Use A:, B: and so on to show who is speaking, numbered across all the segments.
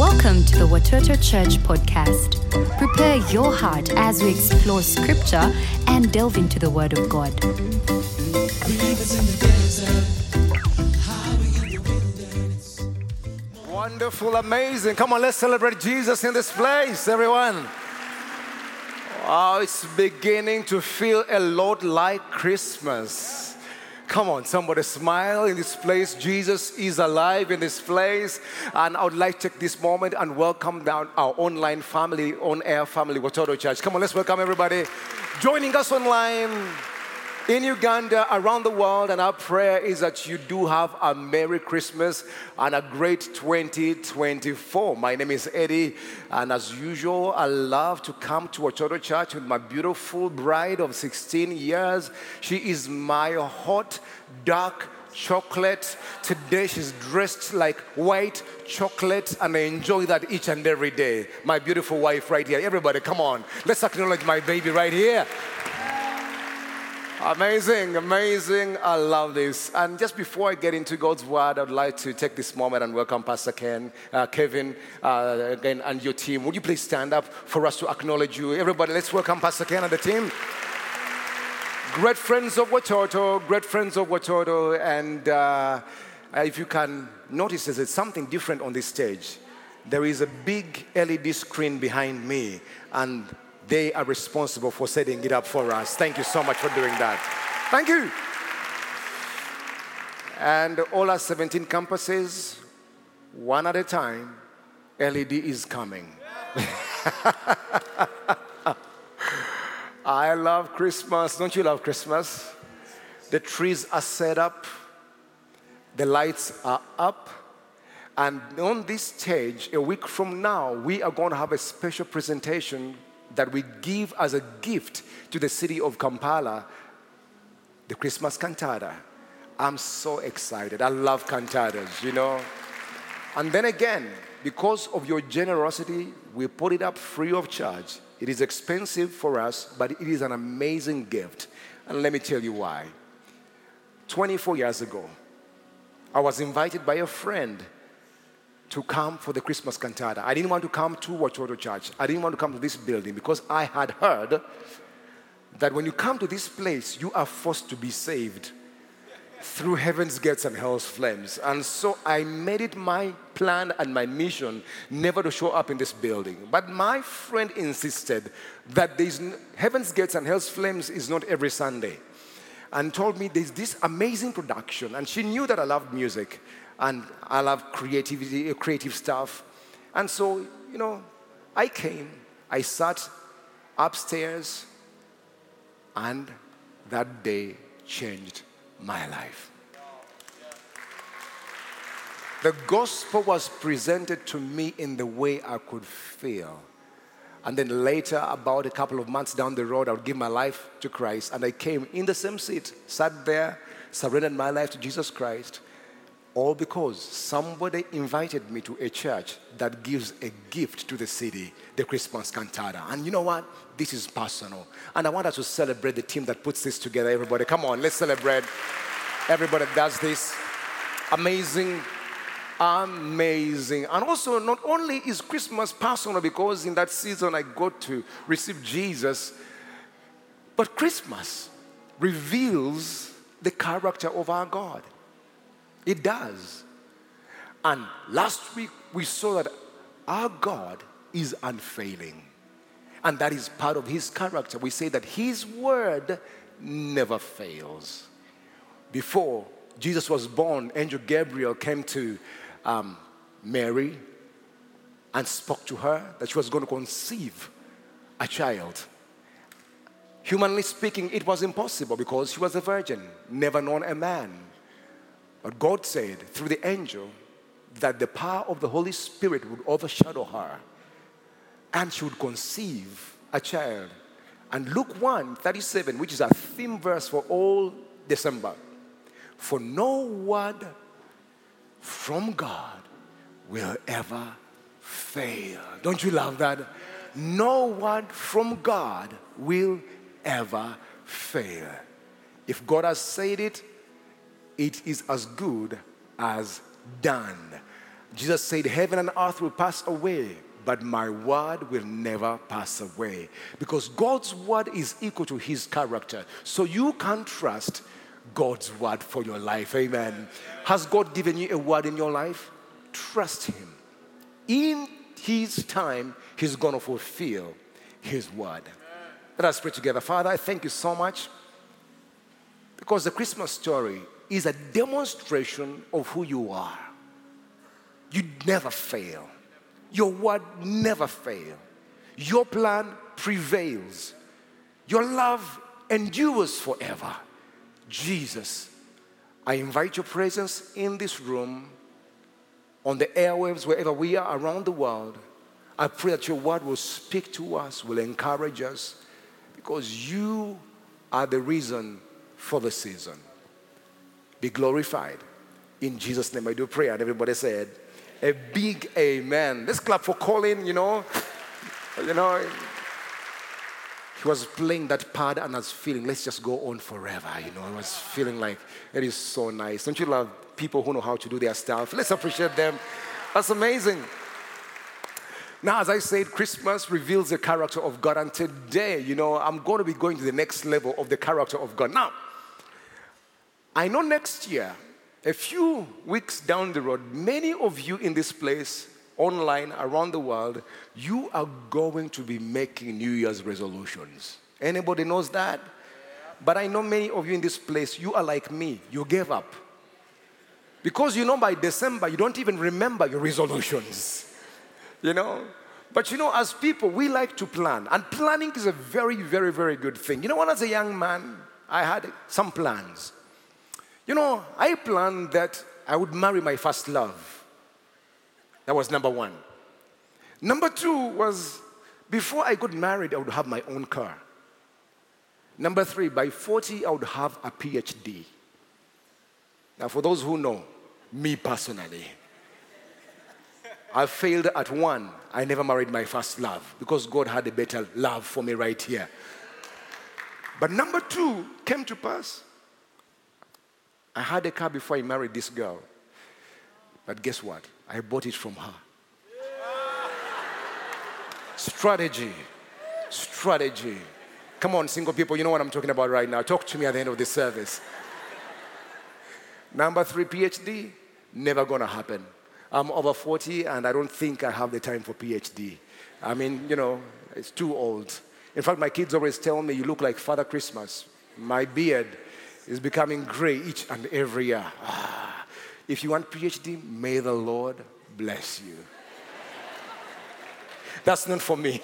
A: Welcome to the Watoto Church podcast. Prepare your heart as we explore scripture and delve into the Word of God.
B: Wonderful, amazing. Come on, let's celebrate Jesus in this place, everyone. Oh, it's beginning to feel a lot like Christmas. Come on, somebody smile in this place. Jesus is alive in this place. And I would like to take this moment and welcome down our online family, on air family, Watoto Church. Come on, let's welcome everybody joining us online in Uganda, around the world, and our prayer is that you do have a Merry Christmas and a great 2024. My name is Eddie, and as usual, I love to come to Watoto Church with my beautiful bride of 16 years. She is my hot, dark, chocolate. Today she's dressed like white chocolate, and I enjoy that each and every day. My beautiful wife right here. Everybody, come on. Let's acknowledge my baby right here. Amazing, amazing. I love this. And just before I get into God's word, I'd like to take this moment and welcome Pastor Ken, uh, Kevin, uh, again, and your team. Would you please stand up for us to acknowledge you? Everybody, let's welcome Pastor Ken and the team. Great friends of Watoto, great friends of Watoto. And uh, if you can notice, there's something different on this stage. There is a big LED screen behind me, and they are responsible for setting it up for us. Thank you so much for doing that. Thank you. And all our 17 campuses, one at a time, LED is coming. I love Christmas. Don't you love Christmas? The trees are set up, the lights are up. And on this stage, a week from now, we are going to have a special presentation that we give as a gift to the city of Kampala, the Christmas cantata. I'm so excited. I love cantatas, you know. And then again, because of your generosity, we put it up free of charge. It is expensive for us, but it is an amazing gift. And let me tell you why. 24 years ago, I was invited by a friend to come for the Christmas cantata. I didn't want to come to Watoto Church. I didn't want to come to this building because I had heard that when you come to this place, you are forced to be saved through heaven's gates and hell's flames. And so I made it my plan and my mission never to show up in this building. But my friend insisted that there's heaven's gates and hell's flames is not every Sunday. And told me there's this amazing production. And she knew that I loved music and I love creativity, creative stuff. And so, you know, I came, I sat upstairs, and that day changed my life. The gospel was presented to me in the way I could feel. And then later, about a couple of months down the road, I would give my life to Christ. And I came in the same seat, sat there, surrendered my life to Jesus Christ. All because somebody invited me to a church that gives a gift to the city, the Christmas cantata. And you know what? This is personal. And I want us to celebrate the team that puts this together. Everybody, come on, let's celebrate. Everybody does this. Amazing amazing. And also, not only is Christmas personal because in that season I got to receive Jesus, but Christmas reveals the character of our God. It does. And last week we saw that our God is unfailing. And that is part of his character. We say that his word never fails. Before Jesus was born, Angel Gabriel came to um, Mary and spoke to her that she was going to conceive a child. Humanly speaking, it was impossible because she was a virgin, never known a man. But God said through the angel that the power of the Holy Spirit would overshadow her and she would conceive a child. And Luke 1 37, which is a theme verse for all December. For no word from God will ever fail. Don't you love that? No word from God will ever fail. If God has said it, it is as good as done. Jesus said, Heaven and earth will pass away, but my word will never pass away. Because God's word is equal to his character. So you can trust God's word for your life. Amen. Has God given you a word in your life? Trust him. In his time, he's going to fulfill his word. Let us pray together. Father, I thank you so much because the Christmas story is a demonstration of who you are. You never fail. Your word never fails. Your plan prevails. Your love endures forever. Jesus, I invite your presence in this room, on the airwaves, wherever we are around the world. I pray that your word will speak to us, will encourage us, because you are the reason for the season. Be glorified. In Jesus' name I do pray. And everybody said, a big amen. Let's clap for Colin, you know. You know, he was playing that part and I was feeling, let's just go on forever. You know, I was feeling like it is so nice. Don't you love people who know how to do their stuff? Let's appreciate them. That's amazing. Now, as I said, Christmas reveals the character of God, and today, you know, I'm going to be going to the next level of the character of God. Now, I know next year, a few weeks down the road, many of you in this place, online, around the world, you are going to be making New Year's resolutions. Anybody knows that? But I know many of you in this place, you are like me, you gave up. Because you know by December, you don't even remember your resolutions. You know? But you know, as people, we like to plan. And planning is a very, very, very good thing. You know, when I was a young man, I had some plans. You know, I planned that I would marry my first love. That was number one. Number two was before I got married, I would have my own car. Number three, by 40, I would have a PhD. Now, for those who know, me personally, I failed at one. I never married my first love because God had a better love for me right here. But number two came to pass. I had a car before I married this girl. But guess what? I bought it from her. Strategy. Strategy. Come on, single people, you know what I'm talking about right now. Talk to me at the end of the service. Number three, PhD, never gonna happen. I'm over 40 and I don't think I have the time for PhD. I mean, you know, it's too old. In fact, my kids always tell me, you look like Father Christmas. My beard is becoming gray each and every year. Ah, if you want PhD, may the Lord bless you. That's not for me.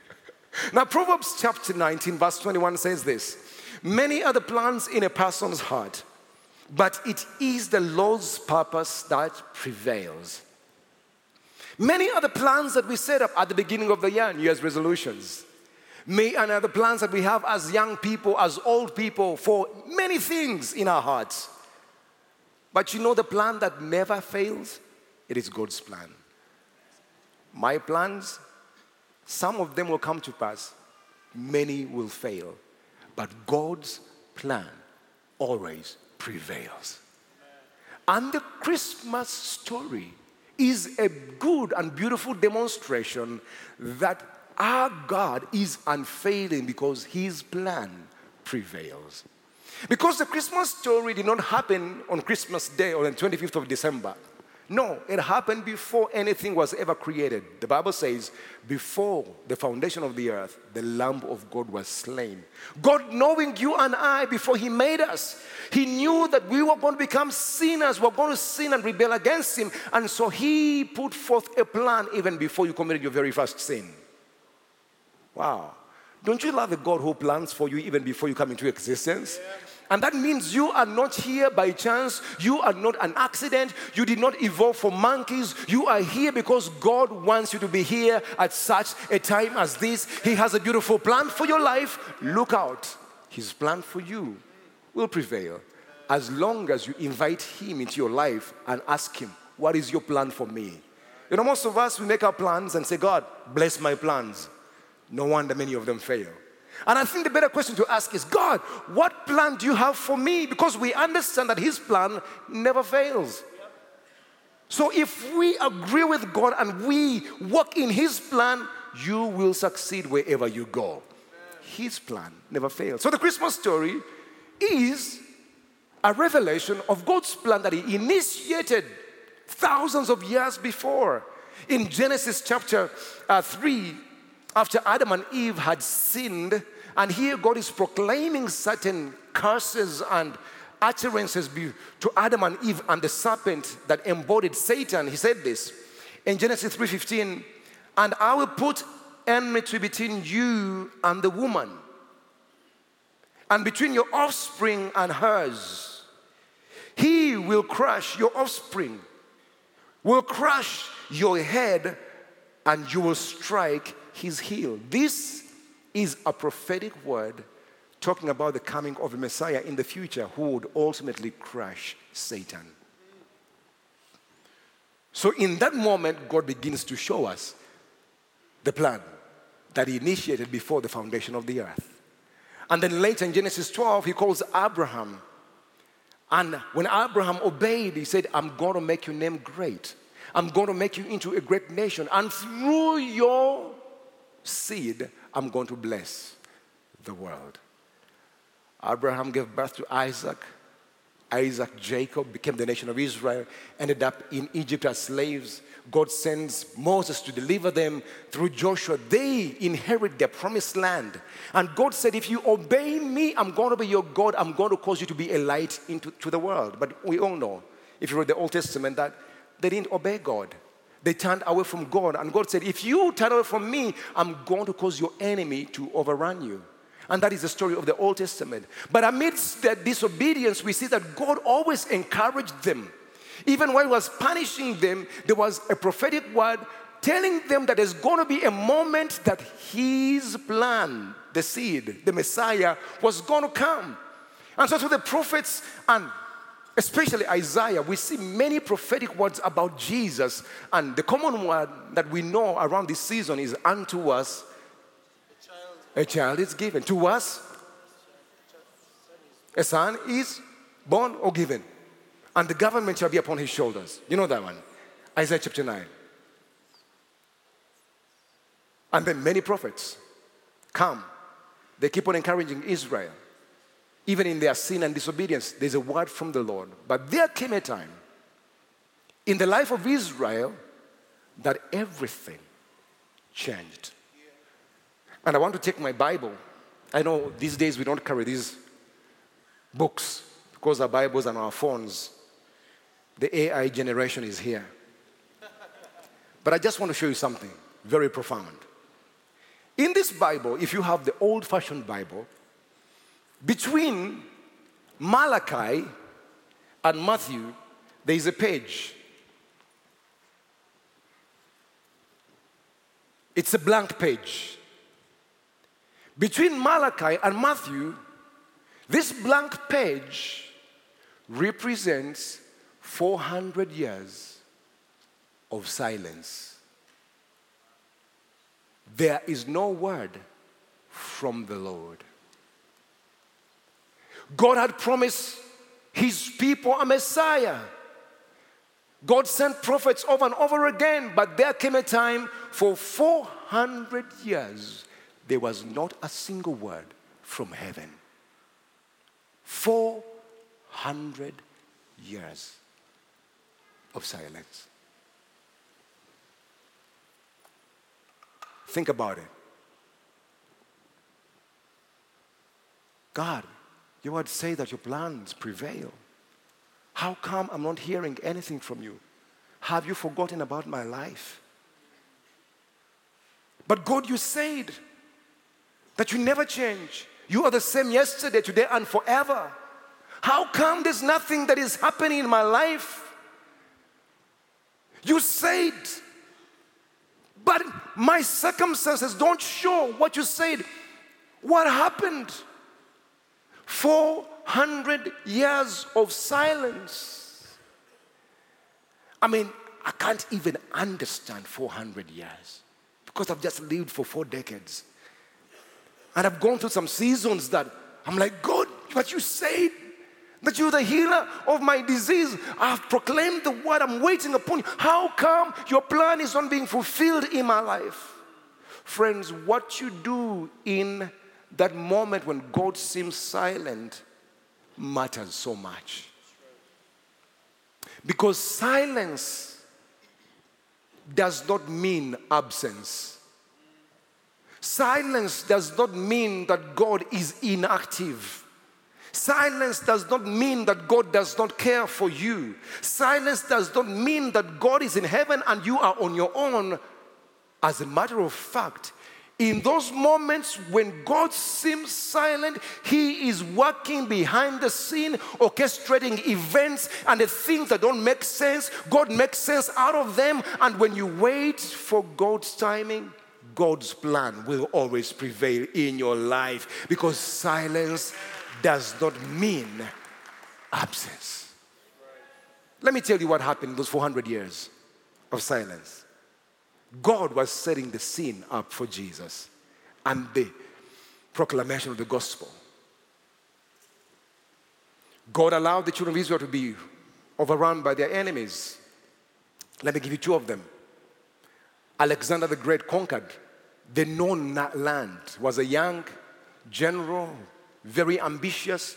B: now, Proverbs chapter 19, verse 21 says this Many are the plans in a person's heart, but it is the Lord's purpose that prevails. Many are the plans that we set up at the beginning of the year, New Year's resolutions. May and other plans that we have as young people, as old people, for many things in our hearts. But you know the plan that never fails? It is God's plan. My plans, some of them will come to pass, many will fail. But God's plan always prevails. And the Christmas story is a good and beautiful demonstration that our God is unfailing because his plan prevails. Because the Christmas story did not happen on Christmas Day or on 25th of December. No, it happened before anything was ever created. The Bible says, before the foundation of the earth, the Lamb of God was slain. God, knowing you and I before He made us, He knew that we were going to become sinners, we were going to sin and rebel against Him. And so He put forth a plan even before you committed your very first sin. Wow. Don't you love the God who plans for you even before you come into existence? And that means you are not here by chance. You are not an accident. You did not evolve from monkeys. You are here because God wants you to be here at such a time as this. He has a beautiful plan for your life. Look out. His plan for you will prevail as long as you invite Him into your life and ask Him, What is your plan for me? You know, most of us, we make our plans and say, God, bless my plans. No wonder many of them fail. And I think the better question to ask is God, what plan do you have for me? Because we understand that His plan never fails. So if we agree with God and we walk in His plan, you will succeed wherever you go. His plan never fails. So the Christmas story is a revelation of God's plan that He initiated thousands of years before. In Genesis chapter uh, 3, after Adam and Eve had sinned, and here God is proclaiming certain curses and utterances to Adam and Eve and the serpent that embodied Satan. He said this in Genesis 3:15, and I will put enmity between you and the woman, and between your offspring and hers. He will crush your offspring, will crush your head, and you will strike his heel. This is a prophetic word talking about the coming of a Messiah in the future who would ultimately crush Satan. So, in that moment, God begins to show us the plan that He initiated before the foundation of the earth. And then later in Genesis 12, He calls Abraham. And when Abraham obeyed, He said, I'm going to make your name great. I'm going to make you into a great nation. And through your seed, I'm going to bless the world. Abraham gave birth to Isaac. Isaac, Jacob became the nation of Israel, ended up in Egypt as slaves. God sends Moses to deliver them through Joshua. They inherit their promised land. And God said, If you obey me, I'm going to be your God. I'm going to cause you to be a light into to the world. But we all know, if you read the Old Testament, that they didn't obey God. They turned away from God. And God said, If you turn away from me, I'm going to cause your enemy to overrun you. And that is the story of the Old Testament. But amidst that disobedience, we see that God always encouraged them. Even while He was punishing them, there was a prophetic word telling them that there's going to be a moment that His plan, the seed, the Messiah, was going to come. And so, to the prophets and especially Isaiah, we see many prophetic words about Jesus. And the common word that we know around this season is unto us a child is given. To us, a son is born or given. And the government shall be upon his shoulders. You know that one. Isaiah chapter 9. And then many prophets come. They keep on encouraging Israel. Even in their sin and disobedience, there's a word from the Lord. But there came a time in the life of Israel that everything changed. And I want to take my Bible. I know these days we don't carry these books because our Bibles and our phones. The AI generation is here. But I just want to show you something very profound. In this Bible, if you have the old fashioned Bible, between Malachi and Matthew, there is a page. It's a blank page. Between Malachi and Matthew, this blank page represents 400 years of silence. There is no word from the Lord. God had promised his people a Messiah. God sent prophets over and over again, but there came a time for 400 years there was not a single word from heaven. 400 years of silence. Think about it. God, you would say that your plans prevail. How come I'm not hearing anything from you? Have you forgotten about my life? But God, you said that you never change. You are the same yesterday, today, and forever. How come there's nothing that is happening in my life? You said, but my circumstances don't show what you said. What happened? 400 years of silence. I mean, I can't even understand 400 years because I've just lived for four decades. And I've gone through some seasons that I'm like, God, what you said, That you're the healer of my disease. I've proclaimed the word. I'm waiting upon you. How come your plan is not being fulfilled in my life? Friends, what you do in that moment when God seems silent matters so much. Because silence does not mean absence. Silence does not mean that God is inactive. Silence does not mean that God does not care for you. Silence does not mean that God is in heaven and you are on your own. As a matter of fact, in those moments when God seems silent, He is working behind the scene, orchestrating events and the things that don't make sense. God makes sense out of them. And when you wait for God's timing, God's plan will always prevail in your life because silence does not mean absence. Let me tell you what happened in those 400 years of silence. God was setting the scene up for Jesus and the proclamation of the gospel. God allowed the children of Israel to be overrun by their enemies. Let me give you two of them. Alexander the Great conquered the known land, was a young general, very ambitious,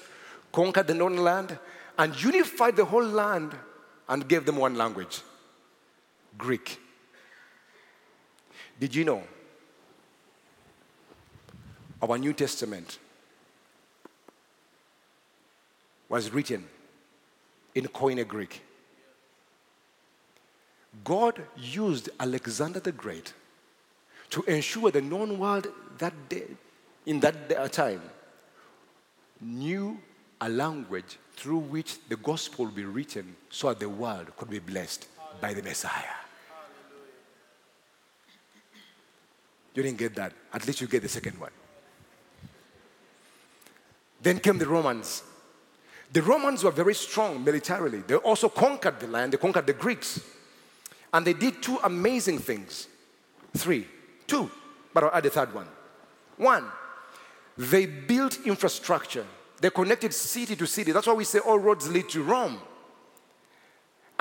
B: conquered the known land, and unified the whole land and gave them one language Greek. Did you know our New Testament was written in Koine Greek? God used Alexander the Great to ensure the known world that day, in that uh, time, knew a language through which the gospel will be written so that the world could be blessed by the Messiah. You didn't get that. At least you get the second one. Then came the Romans. The Romans were very strong militarily. They also conquered the land, they conquered the Greeks. And they did two amazing things. Three. Two. But I'll add a third one. One, they built infrastructure. They connected city to city. That's why we say all roads lead to Rome.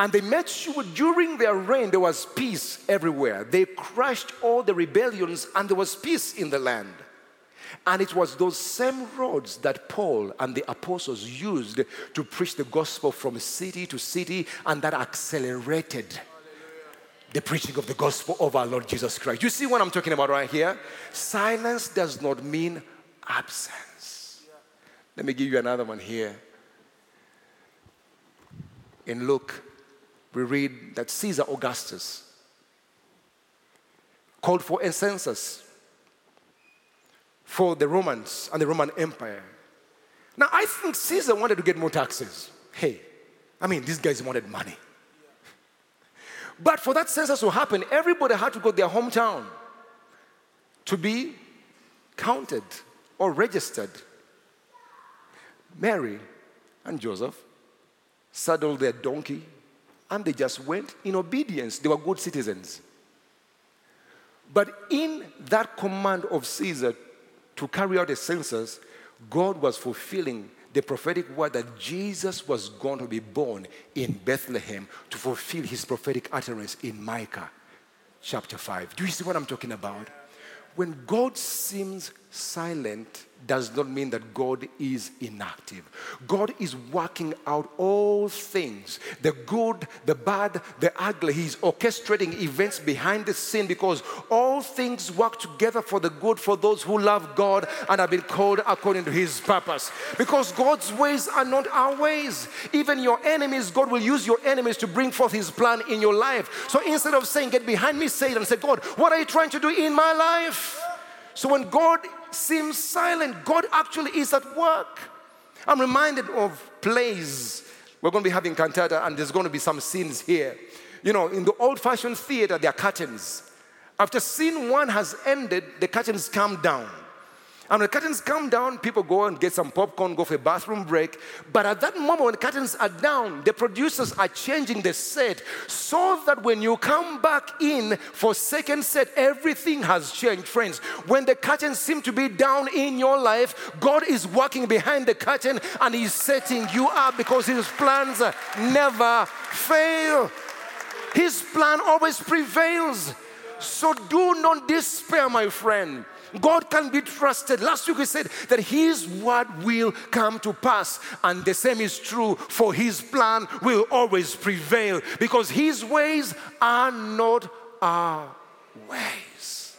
B: And they made sure during their reign there was peace everywhere. They crushed all the rebellions and there was peace in the land. And it was those same roads that Paul and the apostles used to preach the gospel from city to city, and that accelerated the preaching of the gospel of our Lord Jesus Christ. You see what I'm talking about right here? Silence does not mean absence. Let me give you another one here. In Luke we read that Caesar Augustus called for a census for the Romans and the Roman Empire. Now, I think Caesar wanted to get more taxes. Hey, I mean, these guys wanted money. But for that census to happen, everybody had to go to their hometown to be counted or registered. Mary and Joseph saddled their donkey and they just went in obedience. They were good citizens. But in that command of Caesar to carry out a census, God was fulfilling the prophetic word that Jesus was going to be born in Bethlehem to fulfill his prophetic utterance in Micah chapter 5. Do you see what I'm talking about? When God seems silent, does not mean that God is inactive. God is working out all things the good, the bad, the ugly. He's orchestrating events behind the scene because all things work together for the good for those who love God and have been called according to His purpose. Because God's ways are not our ways. Even your enemies, God will use your enemies to bring forth His plan in your life. So instead of saying, Get behind me, Satan, say, God, what are you trying to do in my life? So when God seems silent, God actually is at work. I'm reminded of plays. We're going to be having cantata, and there's going to be some scenes here. You know, in the old fashioned theater, there are curtains. After scene one has ended, the curtains come down. And when the curtains come down, people go and get some popcorn, go for a bathroom break. But at that moment, when the curtains are down, the producers are changing the set so that when you come back in for second set, everything has changed, friends. When the curtains seem to be down in your life, God is working behind the curtain and He's setting you up because His plans never fail. His plan always prevails. So do not despair, my friend. God can be trusted. Last week we said that His word will come to pass, and the same is true for His plan will always prevail because His ways are not our ways.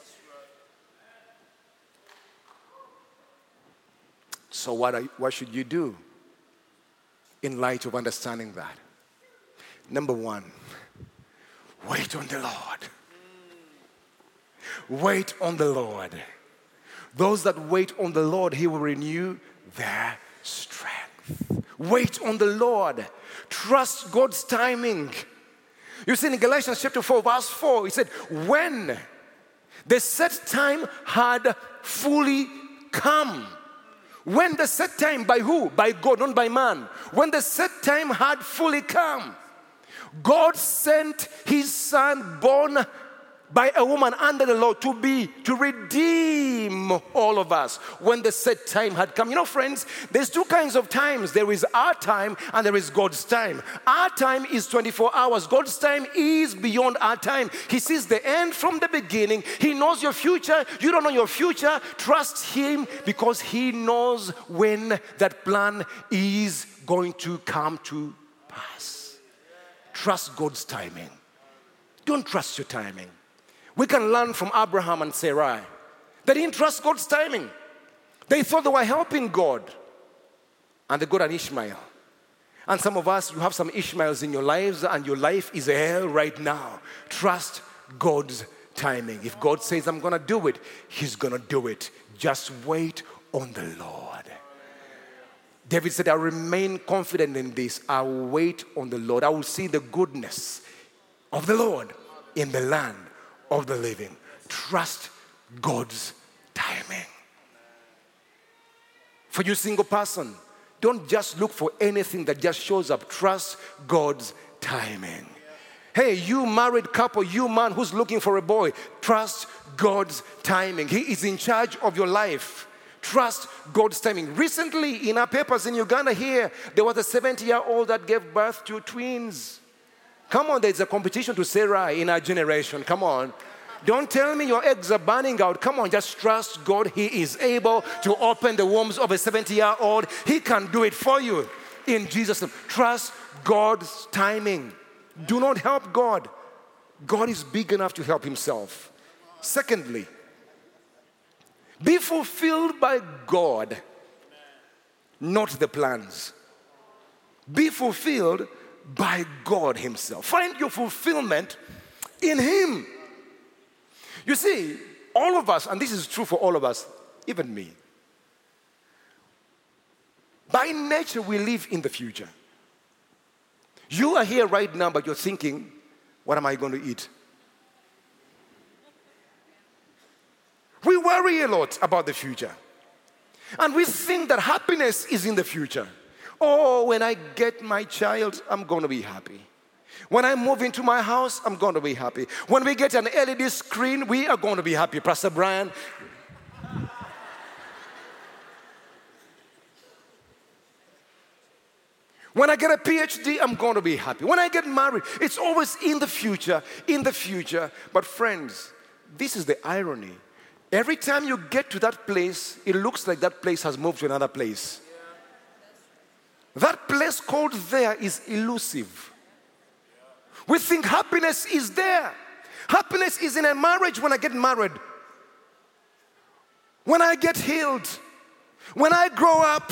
B: So, what, are, what should you do in light of understanding that? Number one, wait on the Lord. Wait on the Lord. Those that wait on the Lord, He will renew their strength. Wait on the Lord. Trust God's timing. You see in Galatians chapter 4, verse 4, He said, When the set time had fully come. When the set time, by who? By God, not by man. When the set time had fully come, God sent His Son born by a woman under the law to be, to redeem all of us when the set time had come. You know, friends, there's two kinds of times there is our time and there is God's time. Our time is 24 hours, God's time is beyond our time. He sees the end from the beginning, He knows your future. You don't know your future. Trust Him because He knows when that plan is going to come to pass. Trust God's timing. Don't trust your timing. We can learn from Abraham and Sarai. They didn't trust God's timing. They thought they were helping God. And they got an Ishmael. And some of us, you have some Ishmaels in your lives, and your life is hell right now. Trust God's timing. If God says, I'm going to do it, He's going to do it. Just wait on the Lord. David said, I remain confident in this. I will wait on the Lord. I will see the goodness of the Lord in the land of the living. Trust God's timing. For you, single person, don't just look for anything that just shows up. Trust God's timing. Hey, you married couple, you man who's looking for a boy, trust God's timing. He is in charge of your life. Trust God's timing. Recently, in our papers in Uganda here, there was a 70 year old that gave birth to twins. Come on, there's a competition to Sarah in our generation. Come on. Don't tell me your eggs are burning out. Come on, just trust God. He is able to open the wombs of a 70 year old. He can do it for you in Jesus' name. Trust God's timing. Do not help God. God is big enough to help Himself. Secondly, be fulfilled by God, not the plans. Be fulfilled by God Himself. Find your fulfillment in Him. You see, all of us, and this is true for all of us, even me, by nature we live in the future. You are here right now, but you're thinking, what am I going to eat? We worry a lot about the future. And we think that happiness is in the future. Oh, when I get my child, I'm going to be happy. When I move into my house, I'm going to be happy. When we get an LED screen, we are going to be happy. Pastor Brian. When I get a PhD, I'm going to be happy. When I get married, it's always in the future, in the future. But, friends, this is the irony. Every time you get to that place, it looks like that place has moved to another place. That place called there is elusive. We think happiness is there. Happiness is in a marriage when I get married, when I get healed, when I grow up.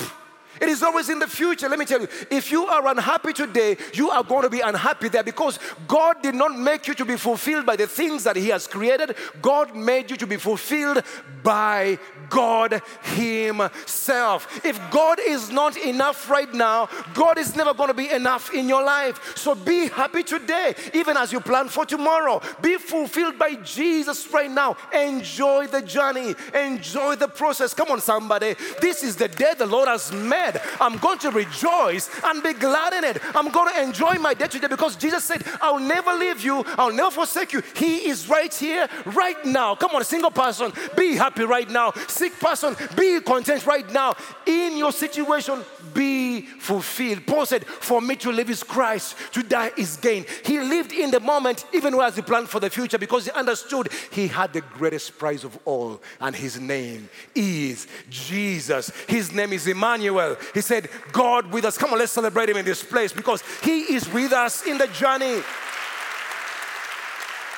B: It is always in the future. Let me tell you, if you are unhappy today, you are going to be unhappy there because God did not make you to be fulfilled by the things that He has created. God made you to be fulfilled by God Himself. If God is not enough right now, God is never going to be enough in your life. So be happy today, even as you plan for tomorrow. Be fulfilled by Jesus right now. Enjoy the journey, enjoy the process. Come on, somebody. This is the day the Lord has made. I'm going to rejoice and be glad in it. I'm going to enjoy my day today because Jesus said, I'll never leave you, I'll never forsake you. He is right here, right now. Come on, single person, be happy right now. Sick person, be content right now. In your situation, be fulfilled. Paul said, For me to live is Christ, to die is gain. He lived in the moment, even as he planned for the future, because he understood he had the greatest prize of all, and his name is Jesus. His name is Emmanuel. He said, God with us. Come on, let's celebrate him in this place because he is with us in the journey.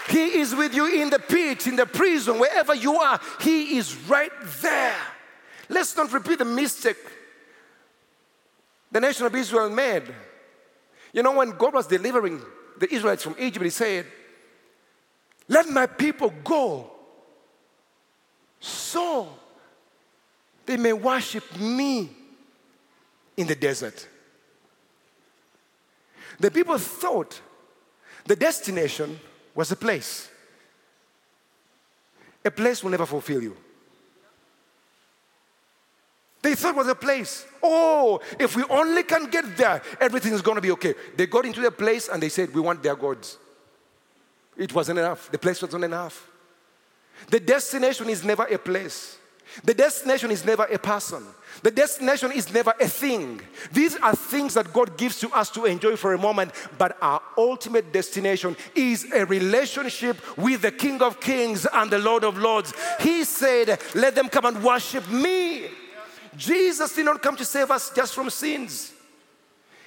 B: He is with you in the pit, in the prison, wherever you are. He is right there. Let's not repeat the mistake the nation of Israel made. You know, when God was delivering the Israelites from Egypt, He said, Let my people go so they may worship me in the desert. The people thought the destination was a place. A place will never fulfill you. They thought was a place. Oh, if we only can get there, everything is going to be okay. They got into the place and they said, We want their gods. It wasn't enough. The place wasn't enough. The destination is never a place. The destination is never a person. The destination is never a thing. These are things that God gives to us to enjoy for a moment, but our ultimate destination is a relationship with the King of Kings and the Lord of Lords. He said, Let them come and worship me. Jesus did not come to save us just from sins.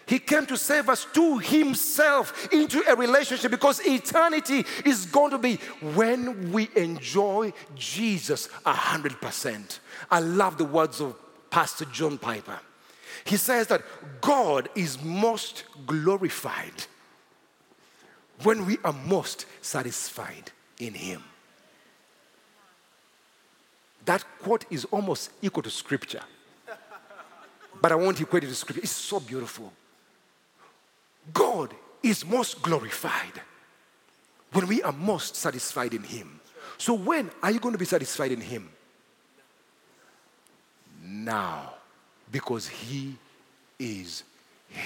B: He came to save us to Himself into a relationship because eternity is going to be when we enjoy Jesus a hundred percent. I love the words of Pastor John Piper. He says that God is most glorified when we are most satisfied in Him. That quote is almost equal to scripture. But I want to equate it to scripture. It's so beautiful. God is most glorified when we are most satisfied in Him. So, when are you going to be satisfied in Him? Now, because He is here.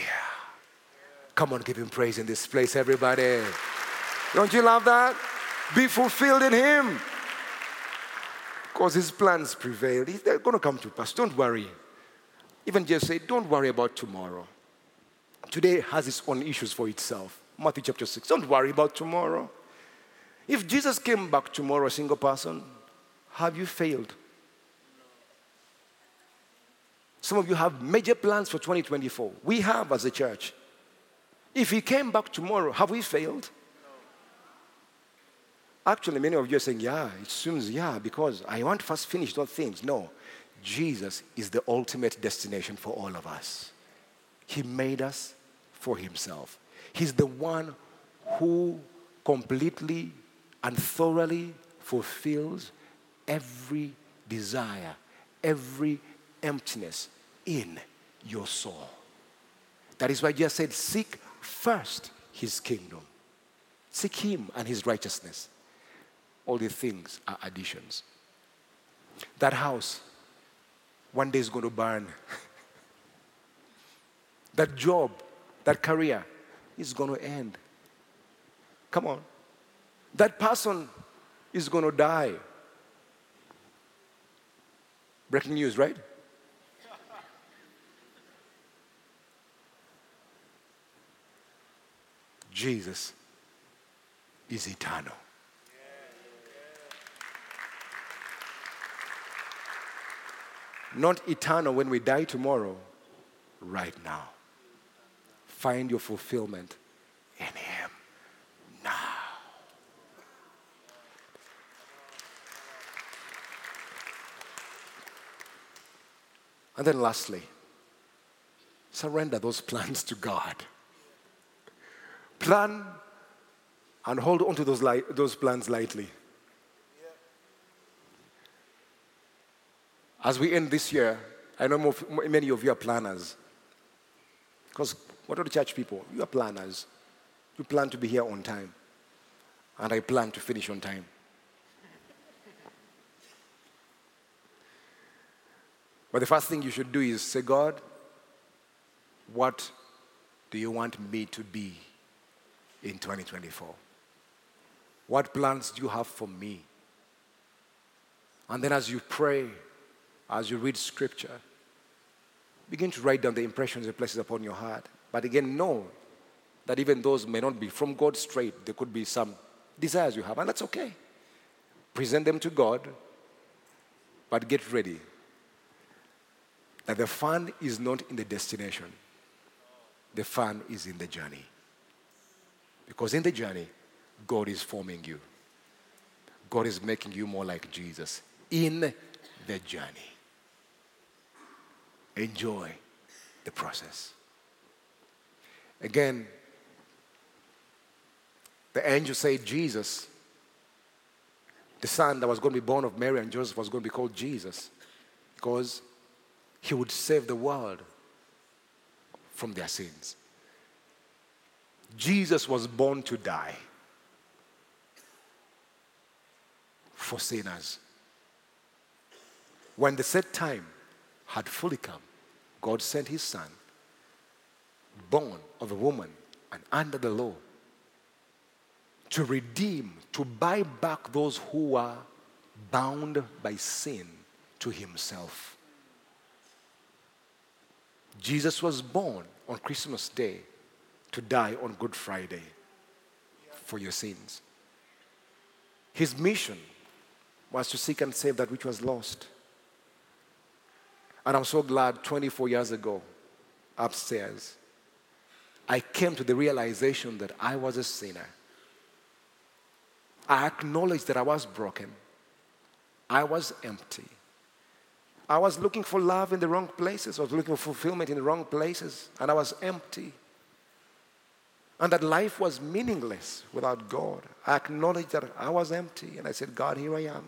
B: Come on, give Him praise in this place, everybody. Don't you love that? Be fulfilled in Him. Because His plans prevail. They're going to come to pass. Don't worry. Even just say, don't worry about tomorrow. Today has its own issues for itself. Matthew chapter 6. Don't worry about tomorrow. If Jesus came back tomorrow, a single person, have you failed? Some of you have major plans for 2024. We have as a church. If he came back tomorrow, have we failed? Actually, many of you are saying, yeah, it seems, yeah, because I want to first finish those things. No, Jesus is the ultimate destination for all of us. He made us for himself. He's the one who completely and thoroughly fulfills every desire, every emptiness in your soul. That is why Jesus said, Seek first his kingdom, seek him and his righteousness. All these things are additions. That house one day is going to burn. that job that career is going to end. Come on. That person is going to die. Breaking news, right? Jesus is eternal. Not eternal when we die tomorrow, right now. Find your fulfillment in Him now. And then, lastly, surrender those plans to God. Plan and hold on to those, li- those plans lightly. As we end this year, I know more, many of you are planners. Because what are the church people? You are planners. You plan to be here on time. And I plan to finish on time. But the first thing you should do is say, God, what do you want me to be in 2024? What plans do you have for me? And then as you pray, as you read scripture, begin to write down the impressions it places upon your heart. But again, know that even those may not be from God straight. There could be some desires you have, and that's okay. Present them to God, but get ready that the fun is not in the destination, the fun is in the journey. Because in the journey, God is forming you, God is making you more like Jesus in the journey. Enjoy the process. Again, the angel said, Jesus, the son that was going to be born of Mary and Joseph was going to be called Jesus because he would save the world from their sins. Jesus was born to die for sinners. When the set time had fully come, God sent his son, born of a woman and under the law, to redeem, to buy back those who were bound by sin to himself. Jesus was born on Christmas Day to die on Good Friday for your sins. His mission was to seek and save that which was lost. And I'm so glad 24 years ago, upstairs, I came to the realization that I was a sinner. I acknowledged that I was broken. I was empty. I was looking for love in the wrong places. I was looking for fulfillment in the wrong places. And I was empty. And that life was meaningless without God. I acknowledged that I was empty. And I said, God, here I am.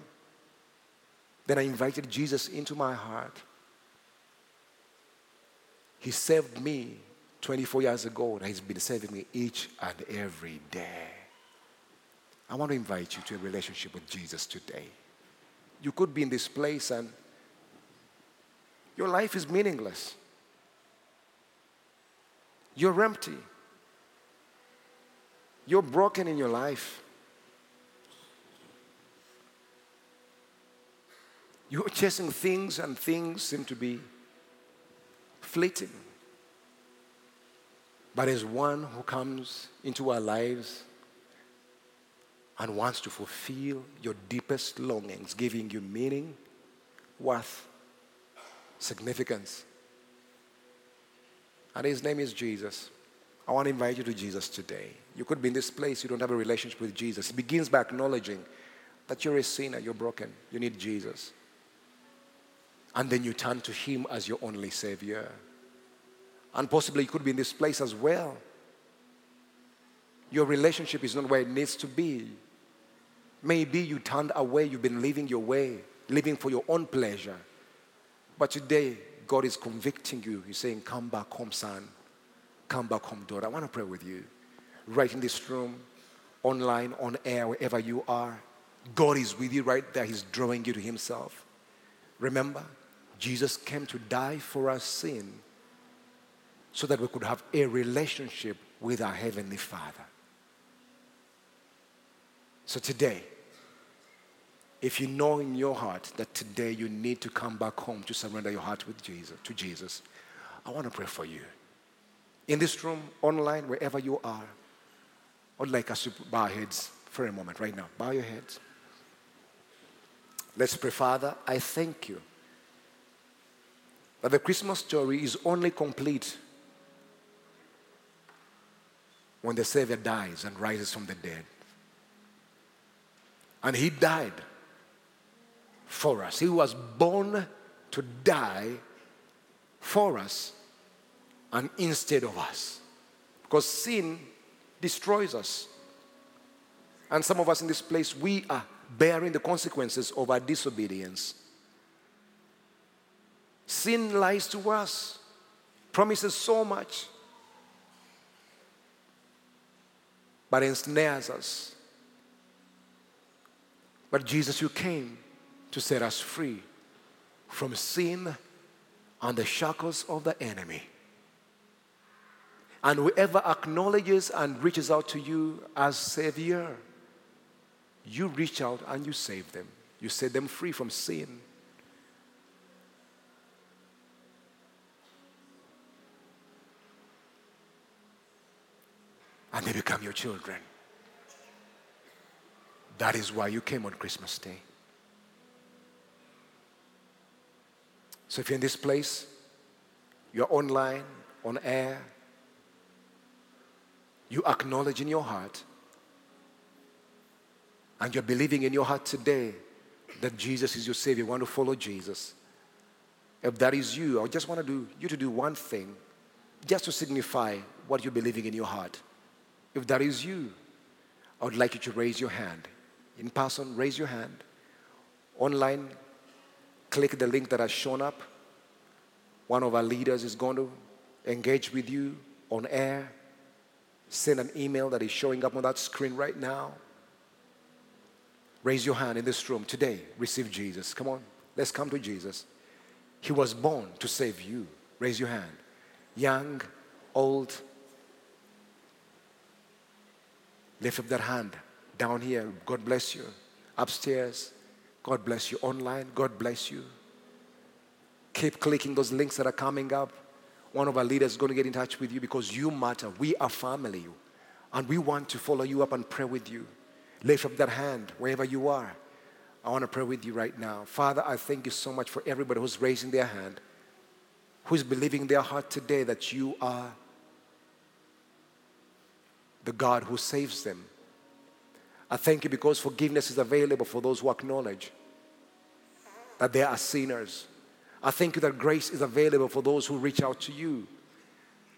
B: Then I invited Jesus into my heart. He saved me 24 years ago, and He's been saving me each and every day. I want to invite you to a relationship with Jesus today. You could be in this place and your life is meaningless. You're empty. You're broken in your life. You're chasing things, and things seem to be fleeting. But as one who comes into our lives and wants to fulfill your deepest longings, giving you meaning, worth, significance. And his name is Jesus. I want to invite you to Jesus today. You could be in this place, you don't have a relationship with Jesus. It begins by acknowledging that you're a sinner, you're broken, you need Jesus. And then you turn to him as your only Savior. And possibly you could be in this place as well. Your relationship is not where it needs to be. Maybe you turned away, you've been living your way, living for your own pleasure. But today, God is convicting you. He's saying, Come back home, son. Come back home, daughter. I want to pray with you. Right in this room, online, on air, wherever you are. God is with you right there. He's drawing you to Himself. Remember, Jesus came to die for our sin so that we could have a relationship with our Heavenly Father. So today, if you know in your heart that today you need to come back home to surrender your heart with Jesus, to Jesus, I want to pray for you. In this room, online, wherever you are, I would like us to bow our heads for a moment right now. Bow your heads. Let's pray, Father. I thank you that the Christmas story is only complete when the Savior dies and rises from the dead. And He died for us. He was born to die for us and instead of us. Because sin destroys us. And some of us in this place, we are bearing the consequences of our disobedience. Sin lies to us, promises so much, but ensnares us. But Jesus, you came to set us free from sin and the shackles of the enemy. And whoever acknowledges and reaches out to you as Savior, you reach out and you save them. You set them free from sin. And they become your children. That is why you came on Christmas Day. So if you're in this place, you're online, on air, you acknowledge in your heart and you're believing in your heart today that Jesus is your Savior, you want to follow Jesus. If that is you, I just want to do you to do one thing, just to signify what you're believing in your heart. If that is you, I would like you to raise your hand. In person, raise your hand. Online, click the link that has shown up. One of our leaders is going to engage with you on air. Send an email that is showing up on that screen right now. Raise your hand in this room today. Receive Jesus. Come on, let's come to Jesus. He was born to save you. Raise your hand. Young, old. Lift up that hand down here. God bless you. Upstairs. God bless you. Online. God bless you. Keep clicking those links that are coming up. One of our leaders is going to get in touch with you because you matter. We are family. And we want to follow you up and pray with you. Lift up that hand wherever you are. I want to pray with you right now. Father, I thank you so much for everybody who's raising their hand, who's believing in their heart today that you are the God who saves them. I thank you because forgiveness is available for those who acknowledge that they are sinners. I thank you that grace is available for those who reach out to you.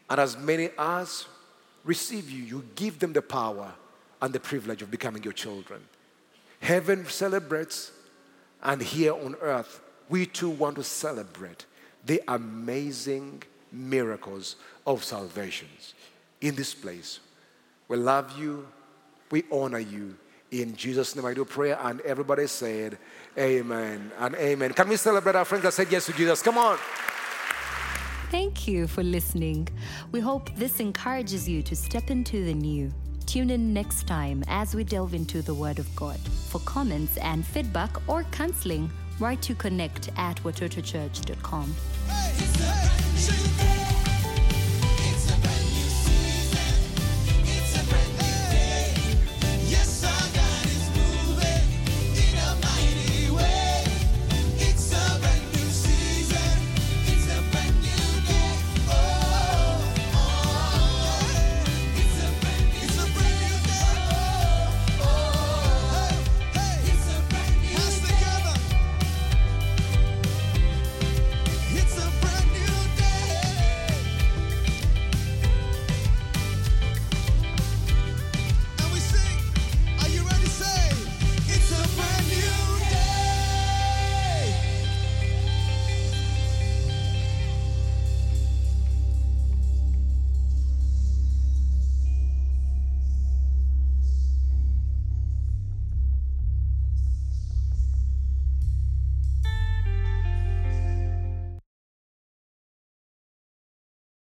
B: And as many as receive you, you give them the power and the privilege of becoming your children. Heaven celebrates, and here on earth, we too want to celebrate the amazing miracles of salvations in this place. We love you, we honor you. In Jesus' name, I do prayer, and everybody said, Amen and Amen. Can we celebrate our friends that said yes to Jesus? Come on.
A: Thank you for listening. We hope this encourages you to step into the new. Tune in next time as we delve into the Word of God. For comments and feedback or counseling, write to connect at watotochurch.com. Hey, hey,